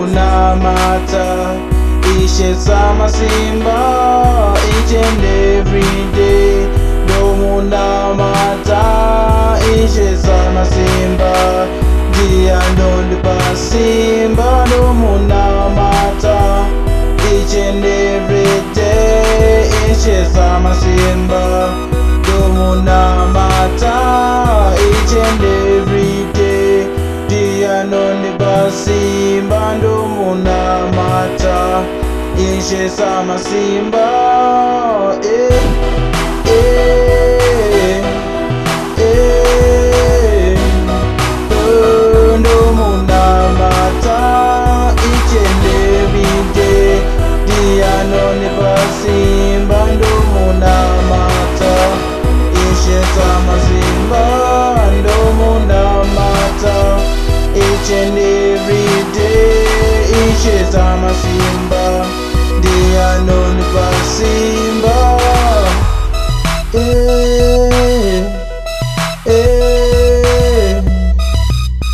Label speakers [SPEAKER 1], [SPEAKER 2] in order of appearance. [SPEAKER 1] kunamata ishe samasimba each and every day ndomunamata ishe samasimba ndiya ndondipasimba ndomunamata each and every day ishe samasimba ndomunamata each and every day ndiya ndondipasimba ndo kunamata ishe samasimba eh. ndatama simba ndianonipa simba